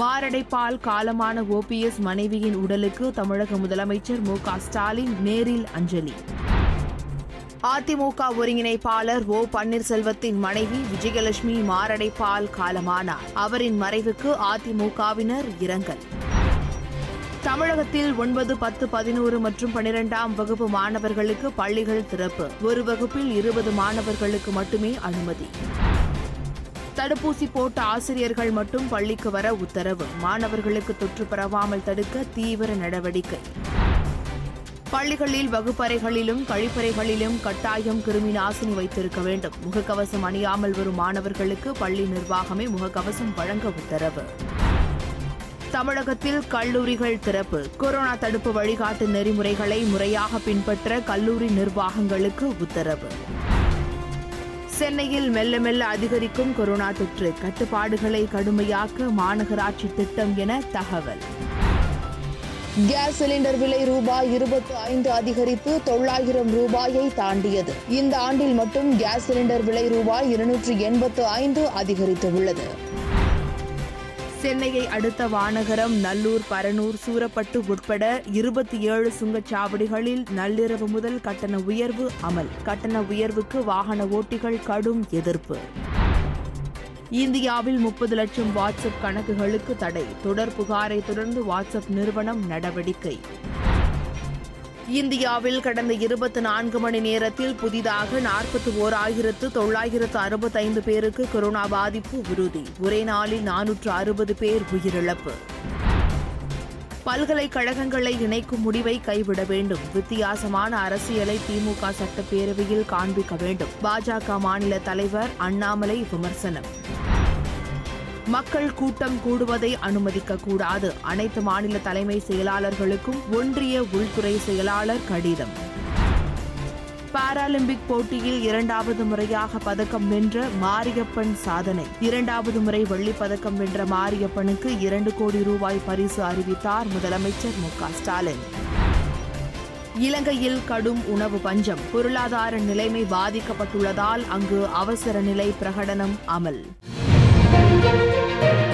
மாரடைப்பால் காலமான ஓபிஎஸ் மனைவியின் உடலுக்கு தமிழக முதலமைச்சர் மு க ஸ்டாலின் நேரில் அஞ்சலி. அதிமுக ஒருங்கிணைப்பாளர் ஓ பன்னீர்செல்வத்தின் மனைவி விஜயலட்சுமி மாரடைப்பால் காலமானார். அவரின் மறைவுக்கு அதிமுகவினர் இரங்கல். தமிழகத்தில் ஒன்பது பத்து பதினோரு மற்றும் பனிரெண்டாம் வகுப்பு மாணவர்களுக்கு பள்ளிகள் திறப்பு. ஒரு வகுப்பில் இருபது மாணவர்களுக்கு மட்டுமே அனுமதி. தடுப்பூசி போட்ட ஆசிரியர்கள் மட்டும் பள்ளிக்கு வர உத்தரவு. மாணவர்களுக்கு தொற்று பரவாமல் தடுக்க தீவிர நடவடிக்கை. பள்ளிகளில் வகுப்பறைகளிலும் கழிப்பறைகளிலும் கட்டாயம் கிருமி நாசினி வைத்திருக்க வேண்டும். முகக்கவசம் அணியாமல் வரும் மாணவர்களுக்கு பள்ளி நிர்வாகமே முகக்கவசம் வழங்க உத்தரவு. தமிழகத்தில் கல்லூரிகள் திறப்பு. கொரோனா தடுப்பு வழிகாட்டு நெறிமுறைகளை முறையாக பின்பற்ற கல்லூரி நிர்வாகங்களுக்கு உத்தரவு. சென்னையில் மெல்ல மெல்ல அதிகரிக்கும் கொரோனா தொற்று. கட்டுப்பாடுகளை கடுமையாக்க மாநகராட்சி திட்டம் என தகவல். கேஸ் சிலிண்டர் விலை ரூபாய் இருபத்தி ஐந்து அதிகரித்து தொள்ளாயிரம் ரூபாயை தாண்டியது. இந்த ஆண்டில் மட்டும் கேஸ் சிலிண்டர் விலை ரூபாய் இருநூற்று எண்பத்து ஐந்து அதிகரித்துள்ளது. சென்னையை அடுத்த வானகரம் நல்லூர் பரனூர் சூரப்பட்டு உட்பட இருபத்தி ஏழு சுங்கச்சாவடிகளில் நள்ளிரவு முதல் கட்டண உயர்வு அமல். கட்டண உயர்வுக்கு வாகன ஓட்டிகள் கடும் எதிர்ப்பு. இந்தியாவில் முப்பது லட்சம் வாட்ஸ்அப் கணக்குகளுக்கு தடை. தொடர் புகாரை தொடர்ந்து வாட்ஸ்அப் நிறுவனம் நடவடிக்கை. இந்தியாவில் கடந்த இருபத்தி நான்கு மணி நேரத்தில் புதிதாக நாற்பத்தி ஓர் ஆயிரத்து தொள்ளாயிரத்து அறுபத்தைந்து பேருக்கு கொரோனா பாதிப்பு உறுதி. ஒரே நாளில் நானூற்று அறுபது பேர் உயிரிழப்பு. பல்கலைக்கழகங்களை இணைக்கும் முடிவை கைவிட வேண்டும். வித்தியாசமான அரசியலை திமுக சட்டப்பேரவையில் காண்பிக்க வேண்டும். பாஜக மாநில தலைவர் அண்ணாமலை விமர்சனம். மக்கள் கூட்டம் கூடுவதை அனுமதிக்க கூடாது அனைத்து மாநில தலைமை செயலாளர்களுக்கும் ஒன்றிய உள்துறை செயலாளர் கடிதம். பாராலிம்பிக் போட்டியில் இரண்டாவது முறையாக பதக்கம் வென்ற மாரியப்பன் சாதனை. இரண்டாவது முறை வெள்ளிப் பதக்கம் வென்ற மாரியப்பனுக்கு இரண்டு கோடி ரூபாய் பரிசு அறிவித்தார் முதலமைச்சர் மு ஸ்டாலின். இலங்கையில் கடும் உணவு பஞ்சம். பொருளாதார நிலைமை பாதிக்கப்பட்டுள்ளதால் அங்கு அவசர நிலை பிரகடனம் அமல். Música